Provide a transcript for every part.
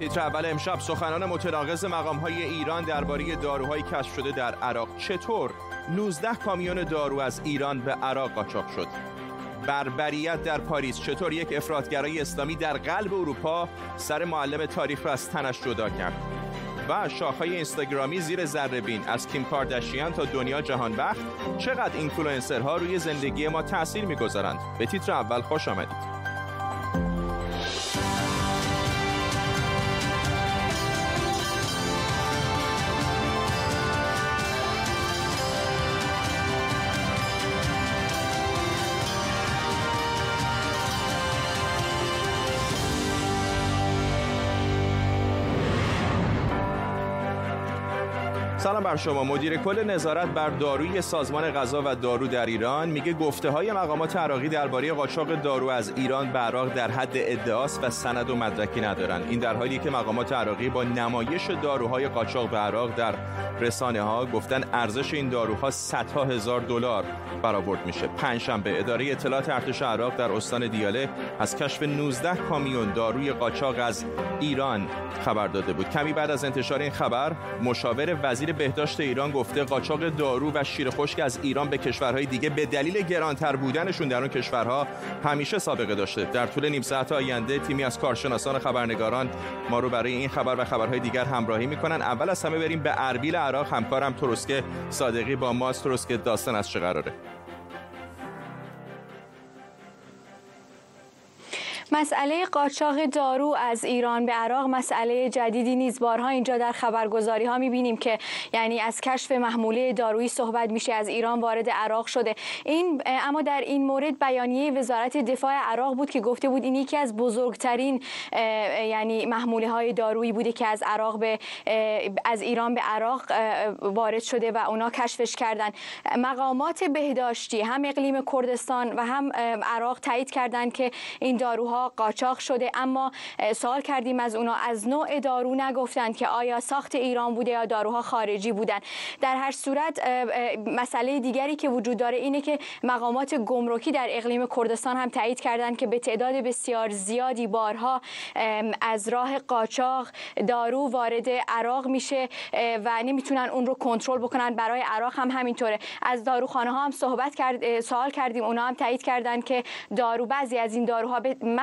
تیتر اول امشب سخنان متناقض مقام های ایران درباره داروهای کشف شده در عراق. چطور؟ 19 کامیون دارو از ایران به عراق قاچاق شد. بربریت در پاریس. چطور یک افراط‌گرای اسلامی در قلب اروپا سر معلم تاریخ را از تنش جدا کرد؟ و شاخهای اینستاگرامی زیر ذره‌بین از کیم کارداشیان تا دنیا جهانبخت چقدر اینفلوئنسرها روی زندگی ما تاثیر می‌گذارند؟ به تیتر اول خوش آمدید. سلام بر شما. مدیر کل نظارت بر داروی سازمان غذا و دارو در ایران میگه گفته های مقامات عراقی درباره قاچاق دارو از ایران به عراق در حد ادعاست و سند و مدرکی ندارند. این در حالی که مقامات عراقی با نمایش داروهای قاچاق به عراق در رسانه ها گفتن ارزش این داروها صدها هزار دلار برآورد میشه. پنجشنبه اداره اطلاعات ارتش عراق در استان دیاله از کشف 19 کامیون داروی قاچاق از ایران خبر داده بود. کمی بعد از انتشار این خبر مشاور وزیر بهداشت ایران گفته قاچاق دارو و شیر خشک از ایران به کشورهای دیگه به دلیل گرانتر بودنشون در اون کشورها همیشه سابقه داشته. در طول نیم ساعت آینده تیمی از کارشناسان خبرنگاران ما رو برای این خبر و خبرهای دیگر همراهی می‌کنن. اول از همه بریم به اربیل عراق. همکارم تروسکه صادقی با ماست. تروسکه داستان از چه قراره؟ مسئله قاچاق دارو از ایران به عراق مسئله جدیدی نیست. بارها اینجا در خبرگزاری ها می‌بینیم که یعنی از کشف محموله دارویی صحبت میشه از ایران وارد عراق شده. این اما در این مورد بیانیه وزارت دفاع عراق بود که گفته بود این یکی از بزرگترین یعنی محموله های دارویی بوده که از عراق به از ایران به عراق وارد شده و اونا کشفش کردن. مقامات بهداشتی هم اقلیم کردستان و هم عراق تایید کردند که این داروها قاچاق شده. اما سوال کردیم از اونا. از نوع دارو نگفتند که آیا ساخت ایران بوده یا داروها خارجی بودن در هر صورت مسئله دیگری که وجود داره اینه که مقامات گمرکی در اقلیم کردستان هم تایید کردند که به تعداد بسیار زیادی بارها از راه قاچاق دارو وارد عراق میشه و نمی‌تونن اون رو کنترل بکنن. برای عراق هم همینطوره. از داروخانه ها هم صحبت کرد سوال کردیم. اونا هم تایید کردن که دارو بعضی از این داروها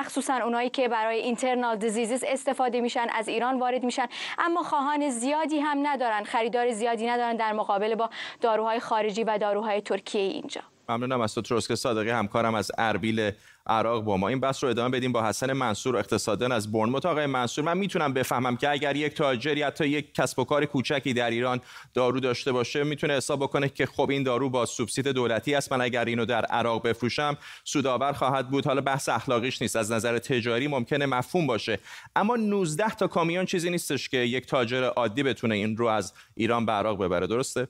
مخصوصا اونایی که برای اینترنال دیزیزز استفاده میشن از ایران وارد میشن. اما خواهان زیادی هم ندارن خریدار زیادی ندارن در مقابل با داروهای خارجی و داروهای ترکیه اینجا. ممنونم از تو تروسک صادقی. همکارم از اربیل عراق با ما. این بحث رو ادامه بدیم با حسن منصور اقتصاددان از برنموت آقای منصور من می‌تونم بفهمم که اگر یک تاجری حتی یک کسب و کار کوچکی در ایران دارو داشته باشه می‌تونه حساب بکنه که خب این دارو با سوبسید دولتی است. من اگر اینو در عراق بفروشم سودآور خواهد بود. حالا بحث اخلاقیش نیست از نظر تجاری ممکنه مفهوم باشه. اما 19 تا کامیون چیزی نیستش که یک تاجر عادی بتونه این رو از ایران به عراق ببره. درسته؟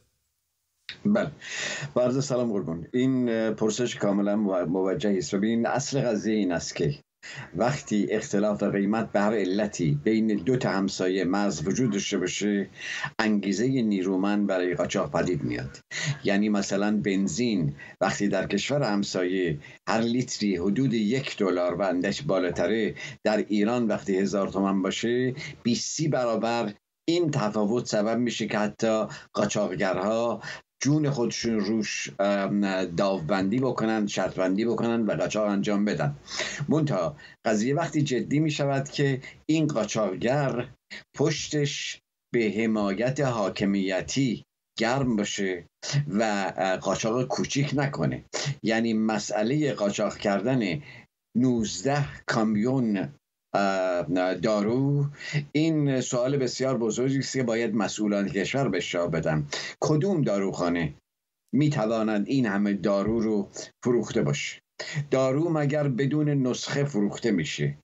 بله. برز سلام قربان. این پرسش کاملا موجه است. و این اصل قضیه این است که وقتی اختلاف قیمت به هر علتی بین دو تا همسایه مرز وجود داشته باشه انگیزه نیرومند برای قاچاق پدید میاد. یعنی مثلا بنزین وقتی در کشور همسایه هر لیتری حدود یک دلار و اندش بالاتره در ایران وقتی هزار تومن باشه 20 برابر این تفاوت سبب میشه که حتی قاچاقگرها جون خودشون روش داوبندی بکنن شرطبندی بکنن و قاچاق انجام بدن. منتها قضیه وقتی جدی می شود که این قاچاقگر پشتش به حمایت حاکمیتی گرم باشه و قاچاق کوچیک نکنه. یعنی مسئله قاچاق کردن 19 کامیون دارو. این سوال بسیار بزرگی است که باید مسئولان کشور به جواب بدن. کدوم داروخانه می‌تواند این همه دارو رو فروخته باشه؟ دارو مگر بدون نسخه فروخته میشه؟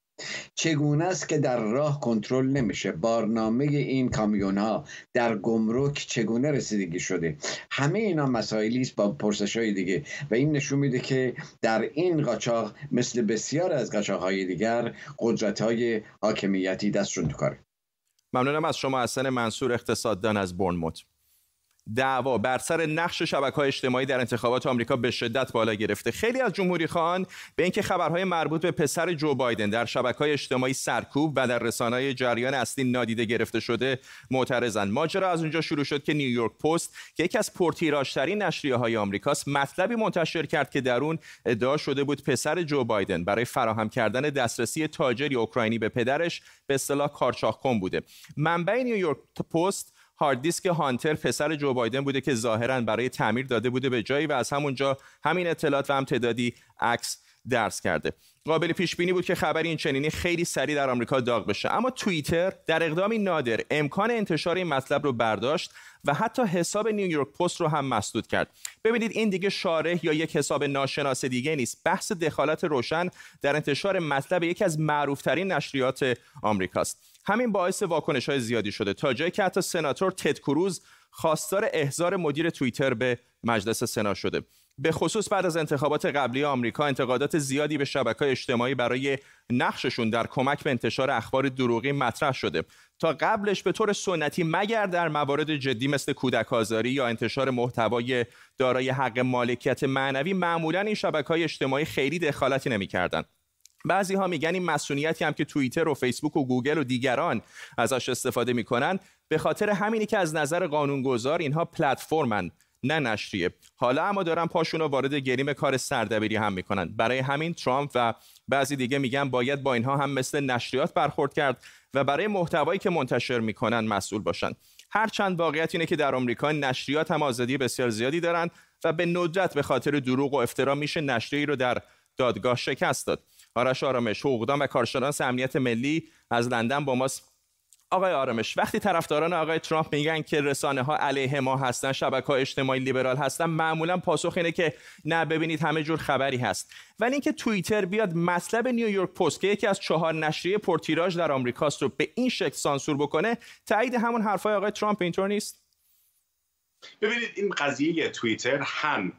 چگونه است که در راه کنترل نمیشه؟ بارنامه این کامیون ها در گمرک چگونه رسیدگی شده؟ همه اینا مسائلی است با پرسش های دیگه و این نشون میده که در این قاچاق مثل بسیار از قاچاق های دیگر قدرت های حاکمیتی دستشون تو کاره. ممنونم از شما حسن منصور اقتصاددان از برنموت دعوا بر سر نقش شبکه های اجتماعی در انتخابات آمریکا به شدت بالا گرفته. خیلی از جمهوری خان به اینکه خبرهای مربوط به پسر جو بایدن در شبکه های اجتماعی سرکوب و در رسانه‌های جریان اصلی نادیده گرفته شده معترضند. ماجرا از اونجا شروع شد که نیویورک پست که یکی از پرتیراژترین نشریه های آمریکاست مطلبی منتشر کرد که در اون ادعا شده بود پسر جو بایدن برای فراهم کردن دسترسی تاجری اوکراینی به پدرش به اصطلاح کارچاخ بوده. منبع نیویورک پست هارد دیسک هانتر پسر جو بایدن بوده که ظاهرا برای تعمیر داده بوده به جایی و از همونجا همین اطلاعات و هم تعدادی عکس درس کرده. قابل پیش بینی بود که خبری این چنینی خیلی سریع در آمریکا داغ بشه. اما توییتر در اقدامی نادر امکان انتشار این مطلب رو برداشت و حتی حساب نیویورک پست رو هم مسدود کرد. ببینید این دیگه شارح یا یک حساب ناشناس دیگه نیست. بحث دخالت روشن در انتشار مطلب یکی از معروفترین نشریات آمریکاست. همین باعث واکنش های زیادی شده. تا جایی که حتی سناتور تد کروز خواستار احضار مدیر توییتر به مجلس سنا شده. به خصوص بعد از انتخابات قبلی آمریکا انتقادات زیادی به شبکه اجتماعی برای نقششون در کمک به انتشار اخبار دروغی مطرح شده. تا قبلش به طور سنتی مگر در موارد جدی مثل کودک آزاری یا انتشار محتوای دارای حق مالکیت معنوی معمولا این شبکه های اجتماعی خیلی دخالتی نمی‌کردند بعضی ها میگن این مسئولیتی هم که توییتر و فیسبوک و گوگل و دیگران ازش استفاده می‌کنن به خاطر همینی که از نظر قانونگذار اینها پلتفرمن. نه نشریه. حالا اما دارن پاشون رو وارد گریم کار سردبیری هم می‌کنن. برای همین ترامپ و بعضی دیگه میگن باید با اینها هم مثل نشریات برخورد کرد و برای محتوایی که منتشر می‌کنن مسئول باشن. هرچند واقعیت اینه که در آمریکا نشریات هم آزادی بسیار زیادی دارند و به ندرت به خاطر دروغ و افترا میشه نشریه رو در دادگاه شکست داد. آرش آرامش حقوقدان و کارشناس امنیت ملی از لندن با ماست. آقای آرامش وقتی طرفداران آقای ترامپ میگن که رسانه ها علیه ما هستن شبکه های اجتماعی لیبرال هستن معمولا پاسخ اینه که نه ببینید همه جور خبری هست. ولی اینکه توییتر بیاد مطلب نیویورک پست که یکی از چهار نشریه پرتیراژ در آمریکاست رو به این شکل سانسور بکنه تایید همون حرفای آقای ترامپ اینطور نیست؟ ببینید این قضیه توییتر هم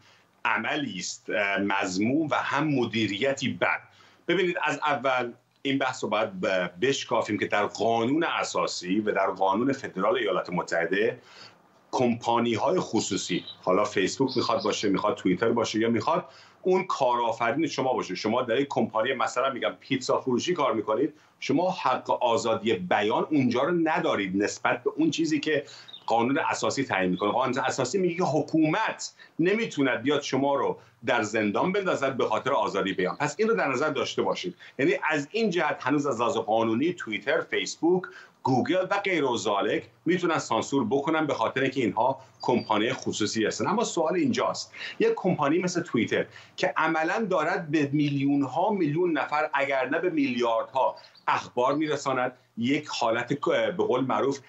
عملی است مضمون و هم مدیریتی بد. ببینید از اول این بحث رو باید بشکافیم که در قانون اساسی و در قانون فدرال ایالات متحده کمپانی های خصوصی حالا فیسبوک می‌خواد باشه می‌خواد توییتر باشه یا می‌خواد اون کارآفرین شما باشه. شما در یک کمپانی مثلا میگم پیتزا فروشی کار می‌کنید شما حق آزادی بیان اونجا رو ندارید نسبت به اون چیزی که قانون اساسی تعیین می‌کنه. قانون اساسی میگه که حکومت نمی‌تونه بیاد شما رو در زندان بندازد به خاطر آزادی بیان. پس این رو در نظر داشته باشید. یعنی از این جهت هنوز از لحاظ قانونی توییتر فیسبوک گوگل و غیر و زالک می‌تونن سانسور بکنن به خاطر اینکه اینها کمپانی خصوصی هستن. اما سوال اینجاست. یک کمپانی مثل توییتر که عملا دارد به میلیون ها میلیون نفر اگر نه به میلیاردها اخبار میرساند یک حالت به قول معروف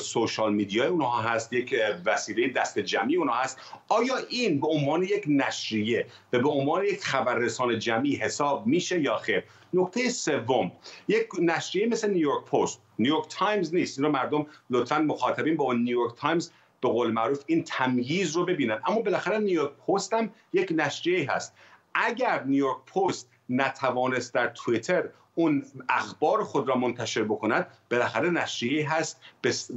social media اونها هست یک وسیله دست جمعی اونها هست. آیا این به عنوان یک نشریه و به عنوان یک خبررسان جمعی حساب میشه یا خیر؟ نکته سوم یک نشریه مثل نیویورک پست نیویورک تایمز نیست. اینو مردم لطفا مخاطبین با نیویورک تایمز به قول معروف این تمییز رو ببینن. اما بالاخره نیویورک پست هم یک نشریه هست. اگر نیویورک پست نتوانست در توییتر اون اخبار خود را منتشر بکند بالاخره نشریه هست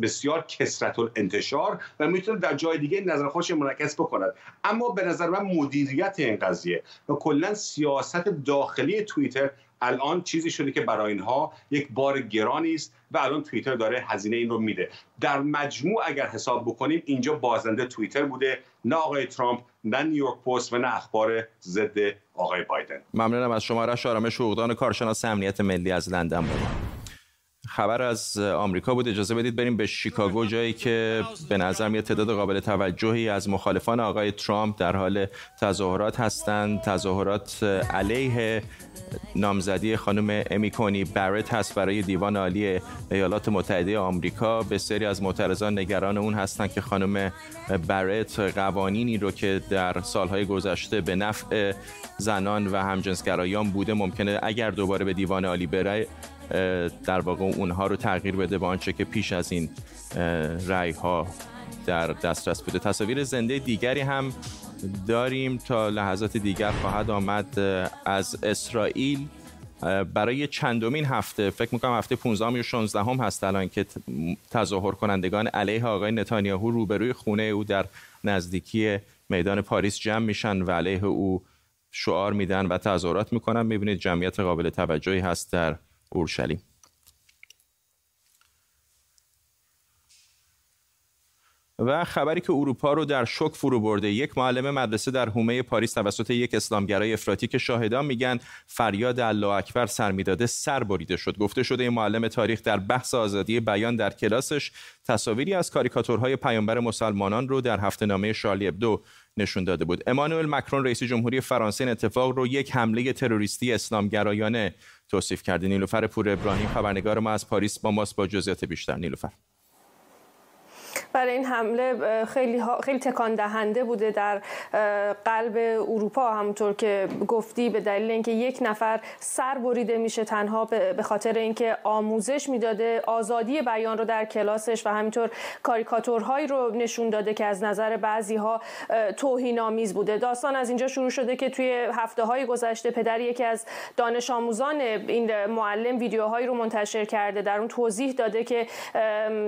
بسیار کسرت انتشار و می‌تونه در جای دیگه نظر خودش منعکس بکند. اما به نظر من مدیریت این قضیه و کلا سیاست داخلی توییتر الان چیزی شده که برای اینها یک بار گرانی است و الان توییتر داره هزینه این رو میده. در مجموع اگر حساب بکنیم اینجا بازنده توییتر بوده نه آقای ترامپ نه نیویورک پست و نه اخبار ضد آقای بایدن. ممنونم از شما رش آرامش حقوقدان کارشناس امنیت ملی از لندن بود. خبر از آمریکا بود. اجازه بدید بریم به شیکاگو جایی که به نظر میاد تعداد قابل توجهی از مخالفان آقای ترامپ در حال تظاهرات هستند. تظاهرات علیه نامزدی خانم امیکونی بارت هست برای دیوان عالی ایالات متحده آمریکا. بسیاری از معترضان نگران اون هستند که خانم بارت قوانینی رو که در سالهای گذشته به نفع زنان و همجنسگرایان بوده ممکنه اگر دوباره به دیوان عالی بره در واقع اونها رو تغییر بده با آنچه که پیش از این رأی ها در دسترس بوده. تصاویر زنده دیگری هم داریم تا لحظات دیگر خواهد آمد از اسرائیل. برای چندمین هفته فکر می‌کنم هفته 15 یا 16 هم هست الان که تظاهر کنندگان علیه آقای نتانیاهو روبروی خونه او در نزدیکی میدان پاریس جمع میشن و علیه او شعار میدن و تظاهرات می‌کنن. می‌بینید جمعیت قابل توجهی هست در Ursheli. و خبری که اروپا رو در شک فرو برده. یک معلم مدرسه در حومه پاریس توسط یک اسلامگرای افراطی که شاهدان میگن فریاد الله اکبر سر می‌داده سر بریده شد. گفته شده این معلم تاریخ در بحث آزادی بیان در کلاسش تصاویری از کاریکاتورهای پیامبر مسلمانان رو در هفته نامه شارلی ابدو نشون داده بود. امانوئل مکرون رئیس جمهوری فرانسه این اتفاق رو یک حمله تروریستی اسلامگرایانه توصیف کرده. نیلوفر پور ابراهیم خبرنگار ما از پاریس با ماست. با جزئیات بیشتر. نیلوفر. برای این حمله خیلی خیلی تکان دهنده بوده در قلب اروپا. همونطور که گفتی به دلیل اینکه یک نفر سر بریده میشه تنها به خاطر اینکه آموزش می‌داده آزادی بیان رو در کلاسش و همینطور کاریکاتورهایی رو نشون داده که از نظر بعضی ها توهین آمیز بوده. داستان از اینجا شروع شده که توی هفته های گذشته پدر یکی از دانش آموزان این معلم ویدیوهایی رو منتشر کرده. در اون توضیح داده که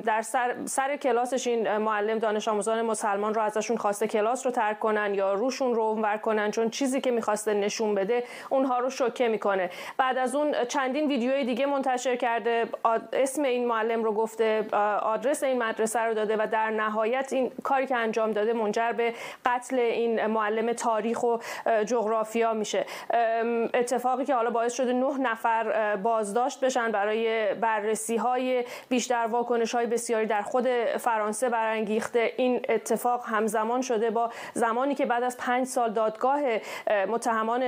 در سر, سر کلاسش این معلم دانش آموزان مسلمان رو ازشون خواسته کلاس رو ترک کنن یا روشون رو اونور کنن چون چیزی که می‌خواسته نشون بده اونها رو شوکه می‌کنه. بعد از اون چندین ویدیوی دیگه منتشر کرده اسم این معلم رو گفته آدرس این مدرسه رو داده و در نهایت این کاری که انجام داده منجر به قتل این معلم تاریخ و جغرافیا میشه. اتفاقی که حالا باعث شده نه نفر بازداشت بشن برای بررسی های بیشتر واکنش های بسیاری در خود فرانسه فرانسه برانگیخته. این اتفاق همزمان شده با زمانی که بعد از پنج سال دادگاه متهمان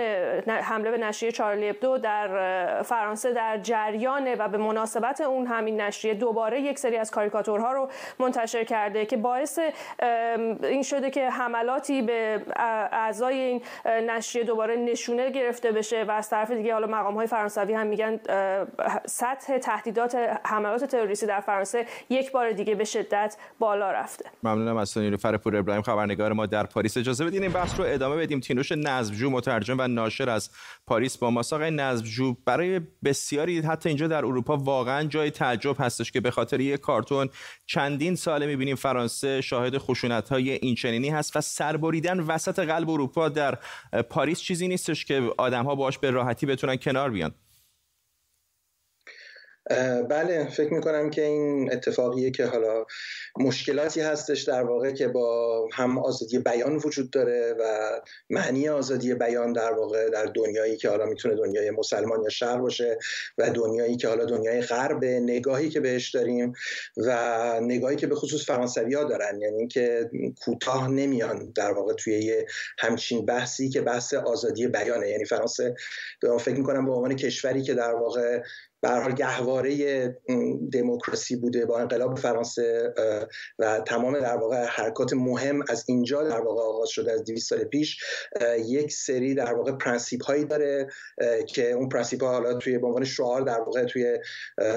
حمله به نشریه چارلی ابدو در فرانسه در جریانه و به مناسبت اون همین نشریه دوباره یک سری از کاریکاتورها رو منتشر کرده که باعث این شده که حملاتی به اعضای این نشریه دوباره نشونه گرفته بشه و از طرف دیگه حالا مقام های فرانسوی هم میگن سطح تهدیدات حملات تروریستی در فرانسه یک بار دیگه به شدت بالا رفته. ممنونم از نیلوفر پور ابراهیم. خبرنگار ما در پاریس اجازه بدین این بحث رو ادامه بدیم. تینوش نظمجو مترجم و ناشر از پاریس با ماست. آقای نظمجو برای بسیاری حتی اینجا در اروپا واقعا جای تعجب هستش که به خاطر یک کارتون چندین ساله می‌بینیم فرانسه شاهد خشونت های این چنینی هست و سربریدن وسط قلب اروپا در پاریس چیزی نیستش که آدم ها باش به راحتی بتونن کنار بیان. بله فکر می‌کنم که این اتفاقیه که حالا مشکلاتی هستش در واقع که با هم آزادی بیان وجود داره و معنی آزادی بیان در واقع در دنیایی که حالا می‌تونه دنیای مسلمان یا شهر باشه و دنیایی که حالا دنیای غرب نگاهی که بهش داریم و نگاهی که به خصوص فرانسوی ها دارن. یعنی که کوتاه نمیان در واقع توی یه همچین بحثی که بحث آزادی بیانه. یعنی فرانسه فکر می‌کنم به عنوان کشوری که در واقع به حال گهواره دموکراسی بوده با انقلاب فرانسه و تمام در واقع حرکات مهم از اینجا در واقع آغاز شده از 200 سال پیش. یک سری در واقع پرنسیپ هایی داره که اون پرنسیپ ها حالا توی به عنوان شعار در واقع توی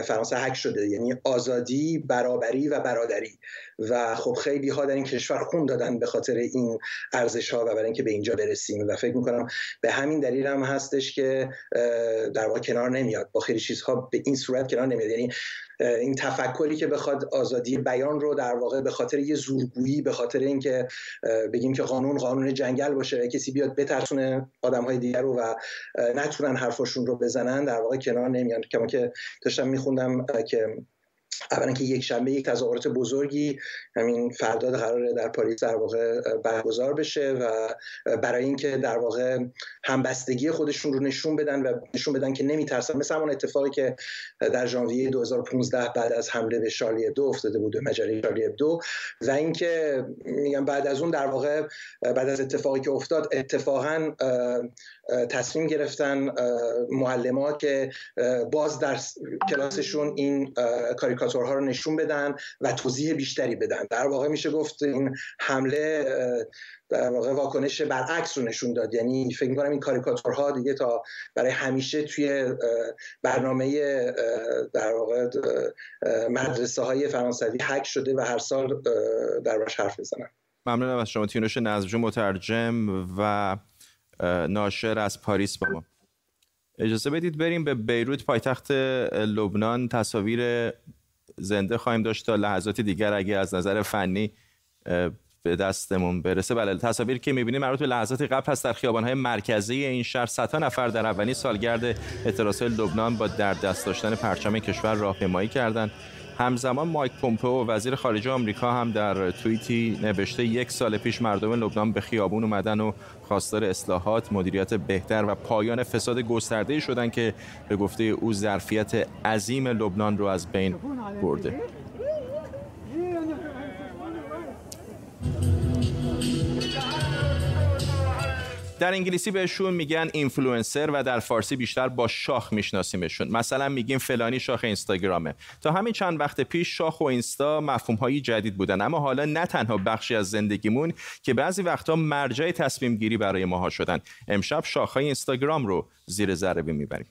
فرانسه حک شده. یعنی آزادی برابری و برادری. و خب خیلی ها در این کشور خون دادن به خاطر این ارزش ها و برای اینکه به اینجا برسیم و فکر می‌کنم به همین دلیل هم هستش که در واقع کنار نمیاد. با خیلی چیزها به این صورت کنار نمیاد. یعنی این تفکری که بخواد آزادی بیان رو در واقع به خاطر یه زورگویی به خاطر اینکه بگیم که قانون قانون جنگل باشه کسی بیاد بترسونه آدم های دیگر رو و نتونن حرفاشون رو بزنن در واقع کنار نمیان. کما که داشتم میخوندم که اولا که یک شنبه یک تظاهرات بزرگی همین فرداد قراره در پاریس در واقع برگزار بشه و برای اینکه در واقع همبستگی خودشون رو نشون بدن و نشون بدن که نمیترسن. مثل همون اتفاقی که در ژانویه 2015 بعد از حمله به شارلی ابدو افتاده بود مجله شارلی ابدو. و اینکه میگم بعد از اون در واقع بعد از اتفاقی که افتاد اتفاقا تصمیم گرفتن معلم که باز در کلاسشون این کاریکاتورها رو نشون بدن و توضیح بیشتری بدن. در واقع میشه گفت این حمله در واقع واکنش برعکس رو نشون داد. یعنی فکر می‌کنم این کاریکاتورها دیگه تا برای همیشه توی برنامه در واقع مدرسه های فرانسوی حک شده و هر سال در حرف بزنن ممنونم از شما تینوش نظرجو مترجم و ناشر از پاریس با ما. اجازه بدید بریم به بیروت پایتخت لبنان تصاویر زنده خواهیم داشت تا لحظات دیگر اگه از نظر فنی به دستمون برسه. بله تصاویر که می‌بینیم مربوط به لحظات قبل هست در خیابان‌های مرکزی این شهر. صدها نفر در اولین سالگرد اعتراض لبنان با در دست داشتن پرچم کشور راهپیمایی کردند. همزمان مایک پومپو وزیر خارجه آمریکا هم در توییتی نوشته یک سال پیش مردم لبنان به خیابون اومدن و خواستار اصلاحات، مدیریت بهتر و پایان فساد گسترده شدن که به گفته او ظرفیت عظیم لبنان رو از بین برده. در انگلیسی بهشون میگن اینفلوئنسر و در فارسی بیشتر با شاخ میشناسیمشون. مثلا میگیم فلانی شاخ اینستاگرامه. تا همین چند وقت پیش شاخ و اینستا مفهوم هایی جدید بودن. اما حالا نه تنها بخشی از زندگیمون که بعضی وقتا مرجع تصمیم گیری برای ماها شدن. امشب شاخهای اینستاگرام رو زیر ذره‌بین می‌بریم.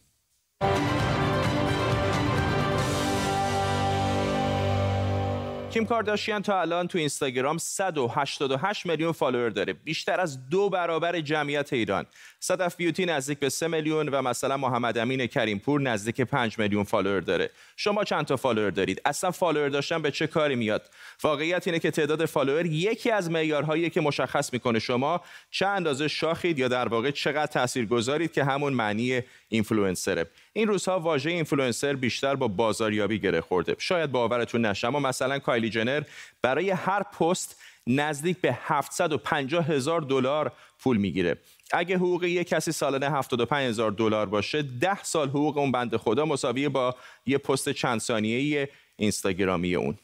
کیم کارداشیان تا الان تو اینستاگرام 188 میلیون فالوور داره. بیشتر از دو برابر جمعیت ایران. صدف بیوتی نزدیک به 3 میلیون و مثلا محمد امین کریمپور نزدیک 5 میلیون فالوور داره. شما چند تا فالوور دارید؟ اصلا فالوور داشتن به چه کاری میاد؟ واقعیت اینه که تعداد فالوور یکی از معیارهایی که مشخص می‌کنه شما چه اندازه شاخید یا در واقع چقدر تاثیرگذارید که همون معنی اینفلوئنسره. این روزها واژه اینفلوئنسر بیشتر با بازاریابی گره خورده. شاید باورتون نشه اما مثلا کایلی جنر برای هر پست نزدیک به 750 هزار دلار پول می‌گیره. اگه حقوق یک کسی سالانه 75 هزار دلار باشه 10 سال حقوق اون بنده خدا مساویه با یه پست چند ثانیه‌ای اینستاگرامی اون.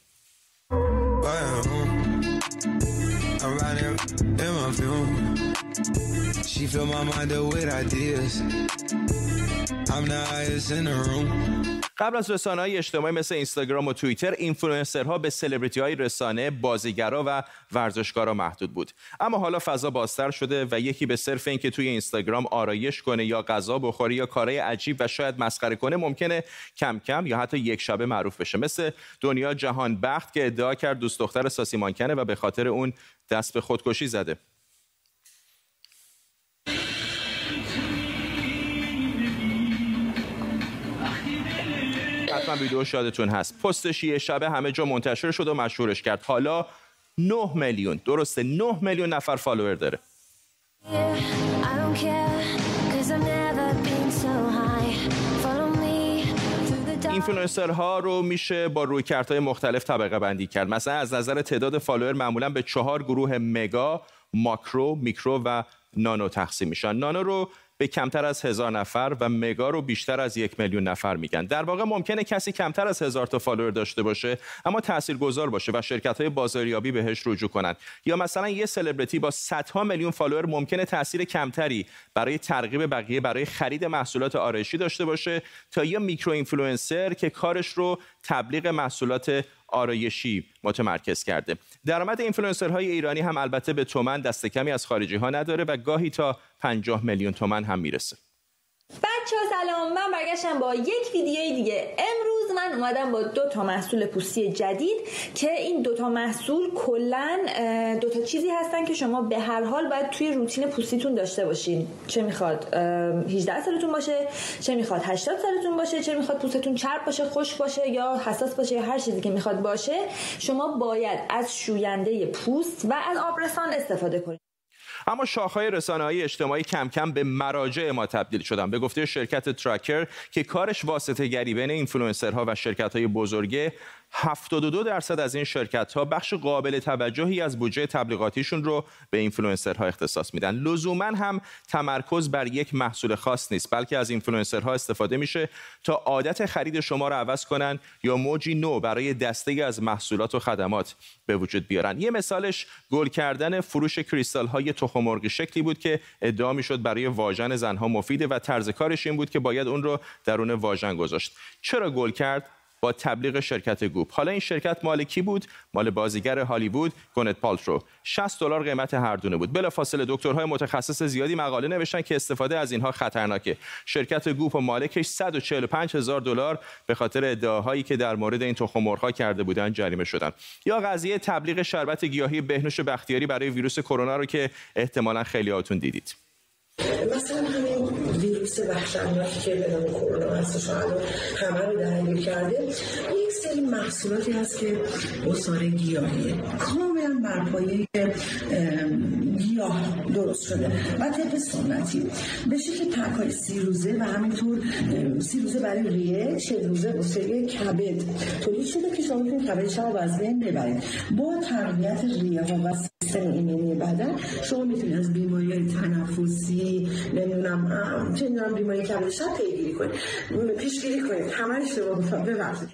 قبل از رسانه های اجتماعی مثل اینستاگرام و توییتر اینفلوئنسرها به سلبریتی های رسانه بازیگرا و ورزشکارا محدود بود. اما حالا فضا بازتر شده و یکی به صرف اینکه توی اینستاگرام آرایش کنه یا غذا بخوره یا کارهای عجیب و شاید مسخره کنه ممکنه کم کم یا حتی یک شبه معروف بشه. مثل دنیا جهان بخت که ادعا کرد دوست دختر ساسی مانکنه و به خاطر اون دست به خودکشی زده. حتما ویدیو شادتون هست. پستش یه شبه همه جا منتشر شد و مشهورش کرد. حالا 9 میلیون درسته 9 میلیون نفر فالوور داره. اینفلوئنسرها رو میشه با روش های مختلف طبقه بندی کرد. مثلا از نظر تعداد فالوور معمولا به چهار گروه مگا ماکرو میکرو و نانو تقسیم میشن. نانو رو به کمتر از هزار نفر و مگا رو بیشتر از یک میلیون نفر میگن. در واقع ممکنه کسی کمتر از هزار تا فالوور داشته باشه اما تاثیرگذار باشه و شرکت های بازاریابی بهش رجوع کنند یا مثلا یه سلبریتی با صدها میلیون فالوور ممکنه تاثیر کمتری برای ترغیب بقیه برای خرید محصولات آرایشی داشته باشه تا یه میکرو اینفلوئنسر که کارش رو تبلیغ محصولات آرایشی متمرکز کرده. درآمد اینفلوئنسرهای ایرانی هم البته به تومن دست کمی از خارجی ها نداره و گاهی تا 50 میلیون تومن هم می‌رسه. بچه ها سلام. من برگشتم با یک ویدیوی دیگه. امروز من اومدم با دو تا محصول پوستی جدید که این دو تا محصول کلا دو تا چیزی هستن که شما به هر حال باید توی روتین پوستیتون داشته باشین. چه می‌خواد 18 سالتون باشه چه می‌خواد 80 سالتون باشه چه می‌خواد پوستتون چرب باشه خشک باشه یا حساس باشه یا هر چیزی که می‌خواد باشه شما باید از شوینده پوست و از آبرسان استفاده کنید اما شاخهای رسانه های اجتماعی کم کم به مراجع ما تبدیل شدن. به گفته شرکت Traackr که کارش واسطه گری بین اینفلوئنسرها و شرکت های بزرگه 72 درصد از این شرکت ها بخش قابل توجهی از بودجه تبلیغاتیشون رو به اینفلوئنسرها اختصاص میدن. لزوما هم تمرکز بر یک محصول خاص نیست بلکه از اینفلوئنسرها استفاده میشه تا عادت خرید شما رو عوض کنن یا موجی نو برای دسته‌ای از محصولات و خدمات به وجود بیارن. یه مثالش گل کردن فروش کریستال های تخم مرغی شکلی بود که ادعا می‌شد برای واژن زنها مفیده و طرز کارش این بود که باید اون رو درون واژن گذاشت. چرا گل کرد؟ با تبلیغ شرکت گوپ. حالا این شرکت مال کی بود؟ مال بازیگر هالیوود گونت پالترو. 60 دلار قیمت هر دونه بود. بلافاصله دکترهای متخصص زیادی مقاله نوشتن که استفاده از اینها خطرناکه. شرکت گوپ و مالکش 145 هزار دلار به خاطر ادعاهایی که در مورد این تخم کرده بودن جریمه شدن. یا قضیه تبلیغ شربت گیاهی بهنوش بختیاری برای ویروس کرونا رو که احتمالا خیلی هاتون دیدید. مثلا همین ویروس وحشتناکی که به نام کرونا هستش همه رو درگیر کرده. یک سری محصولاتی هست که اصاره گیاهیه. کاملا بر پایه گیاه درست شده و طبق سنتی. به شکل پکای سی روزه و همینطور سی روزه برای ریه چه روزه واسه کبد تولید شده که شما می‌تونید کبد شما وزن ببرید. با تقویت ریه ها و سیستم ایمنی بدن. شما می‌تونید از بیماری های تنفسی نمی‌دونم چه بیماری کبد چرب پیگیری کنید پیشگیری کنید همه اشتباه ببخشید.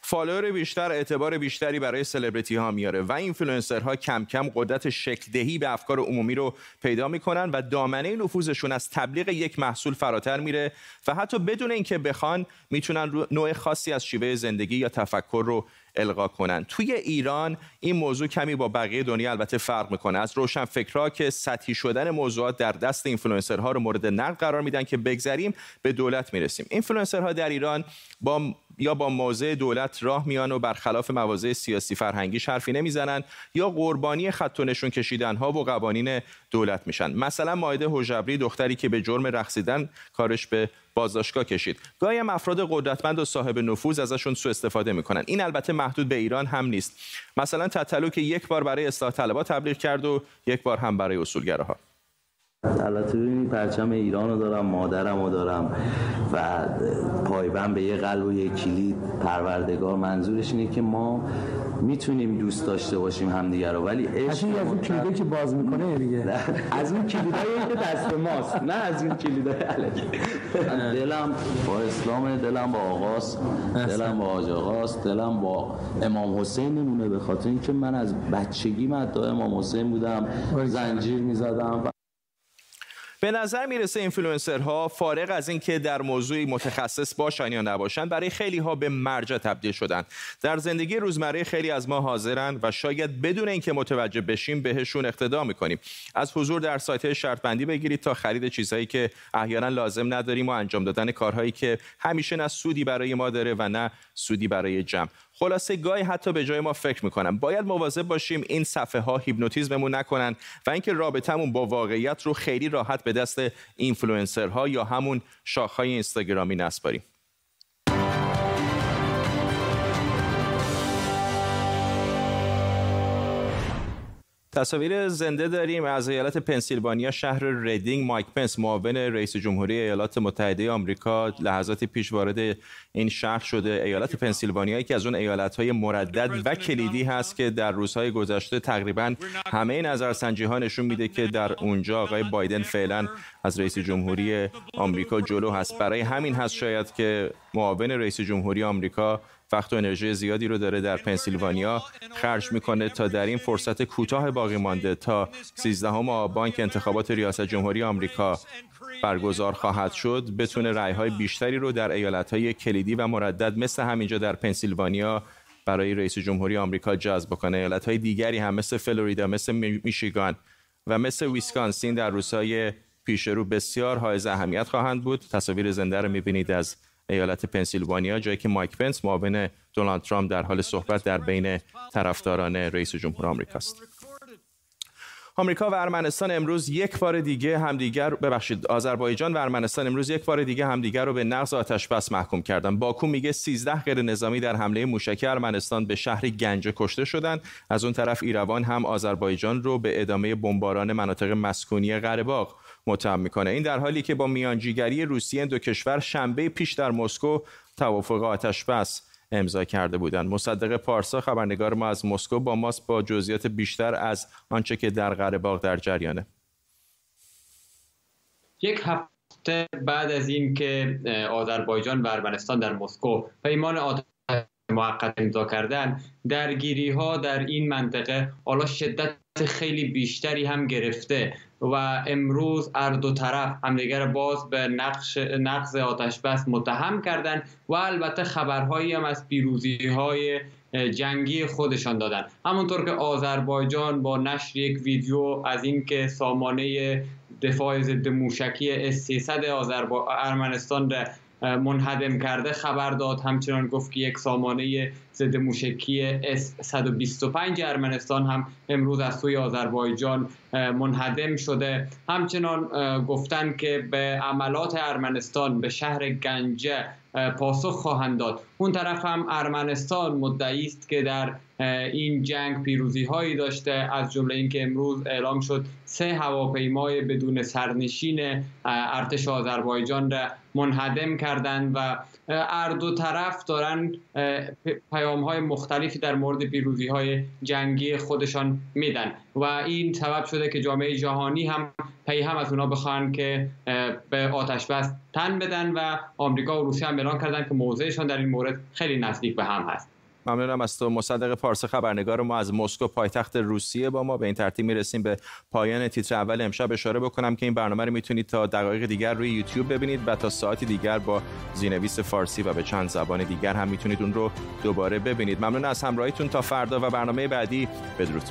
فالوور بیشتر اعتبار بیشتری برای سلبریتی ها میاره و اینفلوئنسرها کم کم قدرت شکل دهی به افکار عمومی رو پیدا می‌کنن و دامنه نفوذشون از تبلیغ یک محصول فراتر میره و حتی بدون اینکه بخوان می‌تونن نوع خاصی از شیوه زندگی یا تفکر رو القا کنن. توی ایران این موضوع کمی با بقیه دنیا البته فرق می‌کنه. از روشن فکرها که سطحی شدن موضوعات در دست اینفلوئنسرها رو مورد نقد قرار میدن که بگذریم به دولت می‌رسیم. اینفلوئنسرها در ایران با یا با موضع دولت راه میان و برخلاف مواضع سیاسی فرهنگی حرفی نمی‌زنن یا قربانی خط و نشون کشیدن ها و قوانین دولت میشن. مثلا مائده هژبری دختری که به جرم رقصیدن کارش به بازداشتگاه کشید. گاهی هم افراد قدرتمند و صاحب نفوذ ازشون سوء استفاده می‌کنن. این البته محدود به ایران هم نیست. مثلا تتلو که یک بار برای اصلاح طلبات تبلیغ کرد و یک بار هم برای اصولگراها. البته ببینید پرچم ایران رو دارم مادرم رو دارم و پایبند به یه قلب و یه کلید پروردگار منظورش اینه که ما می‌تونیم دوست داشته باشیم همدیگه رو. ولی عشق از اون کلیدایی که باز می‌کنه دیگه. از اون کلیدایی که دست ماست. نه از این کلیدای علکی دلم با اسلام دلم با آقاست. دلم با آج آقاست. دلم با امام حسین نمونه به خاطر اینکه من از بچگی مدعا امام حسین بودم. زنجیر می‌زدم. به نظر می‌رسه اینفلوئنسرها فارغ از اینکه در موضوعی متخصص باشن یا نباشن برای خیلی ها به مرجع تبدیل شدن. در زندگی روزمره خیلی از ما حاضرن و شاید بدون اینکه متوجه بشیم بهشون اقتدا می‌کنیم. از حضور در سایت شرط بندی بگیرید تا خرید چیزهایی که احیانا لازم نداریم و انجام دادن کارهایی که همیشه نه سودی برای ما داره و نه سودی برای جمع. خلاصه گاهی حتی به جای ما فکر می‌کنم باید مواظب باشیم این صفحه ها هیپنوتیزممون نکنن و اینکه رابطمون با واقعیت رو خیلی راحت به دست اینفلوئنسرها یا همون شاخهای اینستاگرامی نسپاریم. تصاویر زنده داریم از ایالت پنسیلوانیا شهر ریدینگ مایک پنس معاون رئیس جمهوری ایالات متحده آمریکا لحظات پیش وارد این شهر شده ایالت پنسیلوانیا که از اون ایالت های مردد و کلیدی هست که در روزهای گذشته تقریبا همه نظرسنجی ها نشون میده که در اونجا آقای بایدن فعلا از رئیس جمهوری آمریکا جلو هست. برای همین هست شاید که معاون رئیس جمهوری آمریکا وقت و انرژی زیادی رو داره در پنسیلوانیا خرج می‌کنه تا در این فرصت کوتاه باقی مانده تا 13 آبان که انتخابات ریاست جمهوری آمریکا برگزار خواهد شد بتونه رأی های بیشتری رو در ایالت های کلیدی و مردد مثل همینجا در پنسیلوانیا برای رئیس جمهوری آمریکا جذب بکنه. ایالت های دیگری هم مثل فلوریدا مثل میشیگان و مثل ویسکانسین در روزهای پیش رو بسیار حائز اهمیت خواهند بود. تصاویر زنده رو می‌بینید از ایالت پنسیلوانیا جایی که مایک پنس معاون دونالد ترامپ در حال صحبت در بین طرفداران رئیس جمهور آمریکا است آمریکا و ارمنستان امروز یک بار دیگه همدیگر ببخشید آذربایجان و ارمنستان امروز یک بار دیگه همدیگر رو به نقض آتش بس محکوم کردن. باکو میگه 13 غیر نظامی در حمله موشکی ارمنستان به شهر گنجه کشته شدند. از اون طرف ایروان هم آذربایجان رو به ادامه بمباران مناطق مسکونی قره متهم می‌کنه. این در حالی که با میانجیگری روسیه دو کشور شنبه پیش در مسکو توافق آتش بس امضا کرده بودند. مصدق پارسا خبرنگار ما از مسکو با ماست با جزئیات بیشتر از آنچه که در قره در جریانه. یک هفته بعد از اینکه آذربایجان و ارمنستان در مسکو پیمان آتش موقت امضا کردن درگیری ها در این منطقه حالا شدت خیلی بیشتری هم گرفته. و امروز هر دو طرف همدیگر باز به نقش نقض آتش بس متهم کردند و البته خبرهایی هم از پیروزی های جنگی خودشان دادن. همونطور که آذربایجان با نشر یک ویدیو از اینکه سامانه دفاع ضد موشکی اس 300 ارمنستان منهدم کرده خبر داد. همچنان گفت که یک سامانه ضد موشکی S125 ارمنستان هم امروز از سوی آذربایجان منهدم شده. همچنان گفتند که به عملات ارمنستان به شهر گنجه پاسخ خواهند داد. اون طرف هم ارمنستان مدعی است که در این جنگ پیروزی هایی داشته. از جمله اینکه امروز اعلام شد سه هواپیمای بدون سرنشین ارتش آذربایجان را منهدم کردند و هر دو طرف دارن پیام های مختلفی در مورد پیروزی های جنگی خودشان میدن. و این سبب شده که جامعه جهانی هم پی هم از اونا بخوان که به آتش بس تن بدن و آمریکا و روسیه هم اعلان کردن که موضعشان در این مورد خیلی نزدیک به هم هست. ممنونم از تو. مصدق پارس خبرنگار ما از مسکو پایتخت روسیه با ما. به این ترتیب می‌رسیم به پایان تیتر اول. امشب اشاره بکنم که این برنامه رو می‌تونید تا دقایق دیگر روی یوتیوب ببینید و تا ساعتی دیگر با زینویس فارسی و به چند زبان دیگر هم می‌تونید اون رو دوباره ببینید. ممنون از همراهیتون تا فردا و برنامه بعدی. بدرود.